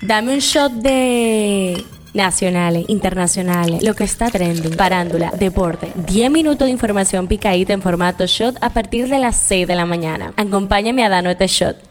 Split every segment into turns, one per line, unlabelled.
Dame un shot de nacionales, internacionales, lo que está trending, parándula, deporte. 10 minutos de información picadita en formato shot a partir de las 6 de la mañana. Acompáñame a darnos este shot.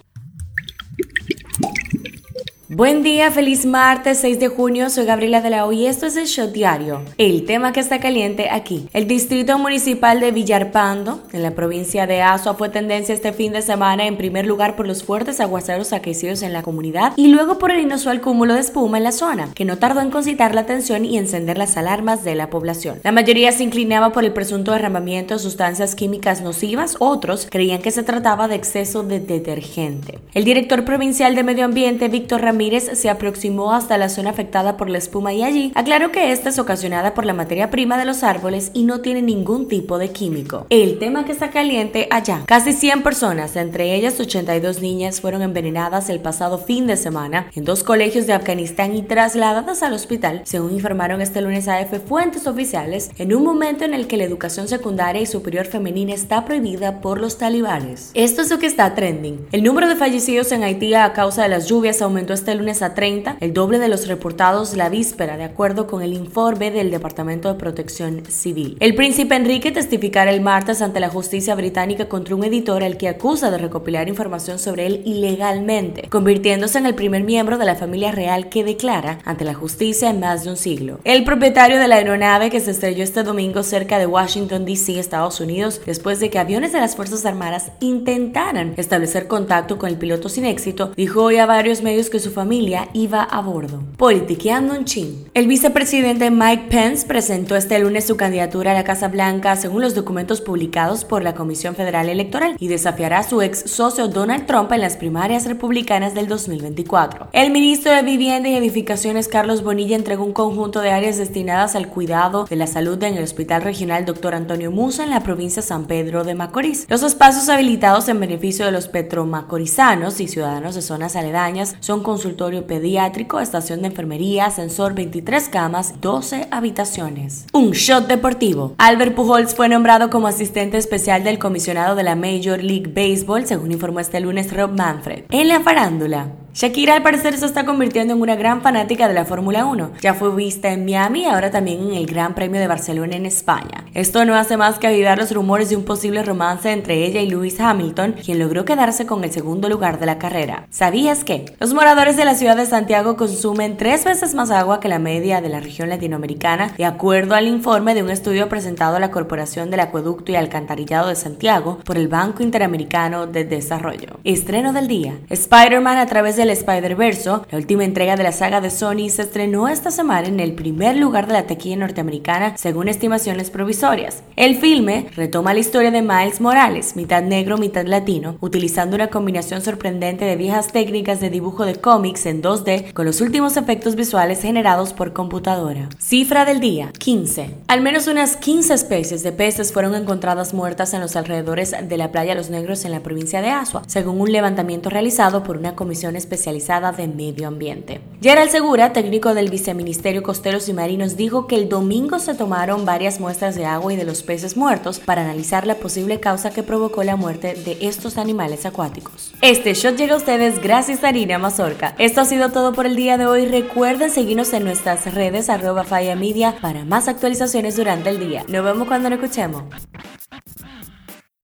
Buen día, feliz martes 6 de junio, soy Gabriela de la O y esto es el Shot Diario. El tema que está caliente aquí. El distrito municipal de Villarpando, en la provincia de Azua, fue tendencia este fin de semana en primer lugar por los fuertes aguaceros aquecidos en la comunidad y luego por el inusual cúmulo de espuma en la zona, que no tardó en concitar la atención y encender las alarmas de la población. La mayoría se inclinaba por el presunto derramamiento de sustancias químicas nocivas, otros creían que se trataba de exceso de detergente. El director provincial de Medio Ambiente, Víctor Ramírez, se aproximó hasta la zona afectada por la espuma y allí aclaró que esta es ocasionada por la materia prima de los árboles y no tiene ningún tipo de químico. El tema que está caliente allá. Casi 100 personas, entre ellas 82 niñas, fueron envenenadas el pasado fin de semana en dos colegios de Afganistán y trasladadas al hospital, según informaron este lunes a F fuentes oficiales, en un momento en el que la educación secundaria y superior femenina está prohibida por los talibanes. Esto es lo que está trending. El número de fallecidos en Haití a causa de las lluvias aumentó este lunes a 30, el doble de los reportados la víspera, de acuerdo con el informe del Departamento de Protección Civil. El príncipe Enrique testificará el martes ante la justicia británica contra un editor al que acusa de recopilar información sobre él ilegalmente, convirtiéndose en el primer miembro de la familia real que declara ante la justicia en más de un siglo. El propietario de la aeronave que se estrelló este domingo cerca de Washington, D.C., Estados Unidos, después de que aviones de las Fuerzas Armadas intentaran establecer contacto con el piloto sin éxito, dijo hoy a varios medios que su familia iba a bordo. Politiqueando un chin. El vicepresidente Mike Pence presentó este lunes su candidatura a la Casa Blanca según los documentos publicados por la Comisión Federal Electoral y desafiará a su ex socio Donald Trump en las primarias republicanas del 2024. El ministro de Vivienda y Edificaciones Carlos Bonilla entregó un conjunto de áreas destinadas al cuidado de la salud en el Hospital Regional Dr. Antonio Musa en la provincia de San Pedro de Macorís. Los espacios habilitados en beneficio de los petromacorizanos y ciudadanos de zonas aledañas son consultados pediátrico, estación de enfermería, ascensor, 23 camas, 12 habitaciones. Un shot deportivo. Albert Pujols fue nombrado como asistente especial del comisionado de la Major League Baseball, según informó este lunes Rob Manfred. En la farándula. Shakira al parecer se está convirtiendo en una gran fanática de la Fórmula 1. Ya fue vista en Miami y ahora también en el Gran Premio de Barcelona en España. Esto no hace más que avivar los rumores de un posible romance entre ella y Lewis Hamilton, quien logró quedarse con el segundo lugar de la carrera. ¿Sabías que? Los moradores de la ciudad de Santiago consumen tres veces más agua que la media de la región latinoamericana, de acuerdo al informe de un estudio presentado a la Corporación del Acueducto y Alcantarillado de Santiago por el Banco Interamericano de Desarrollo. Estreno del día. Spider-Man a través de el Spider-Verse, la última entrega de la saga de Sony, se estrenó esta semana en el primer lugar de la taquilla norteamericana según estimaciones provisorias. El filme retoma la historia de Miles Morales, mitad negro, mitad latino, utilizando una combinación sorprendente de viejas técnicas de dibujo de cómics en 2D con los últimos efectos visuales generados por computadora. Cifra del día, 15. Al menos unas 15 especies de peces fueron encontradas muertas en los alrededores de la playa Los Negros en la provincia de Asua, según un levantamiento realizado por una comisión especial especializada de medio ambiente. Gerald Segura, técnico del Viceministerio Costeros y Marinos, dijo que el domingo se tomaron varias muestras de agua y de los peces muertos para analizar la posible causa que provocó la muerte de estos animales acuáticos. Este shot llega a ustedes gracias a Harina Mazorca. Esto ha sido todo por el día de hoy. Recuerden seguirnos en nuestras redes arroba Media para más actualizaciones durante el día. Nos vemos cuando nos escuchemos.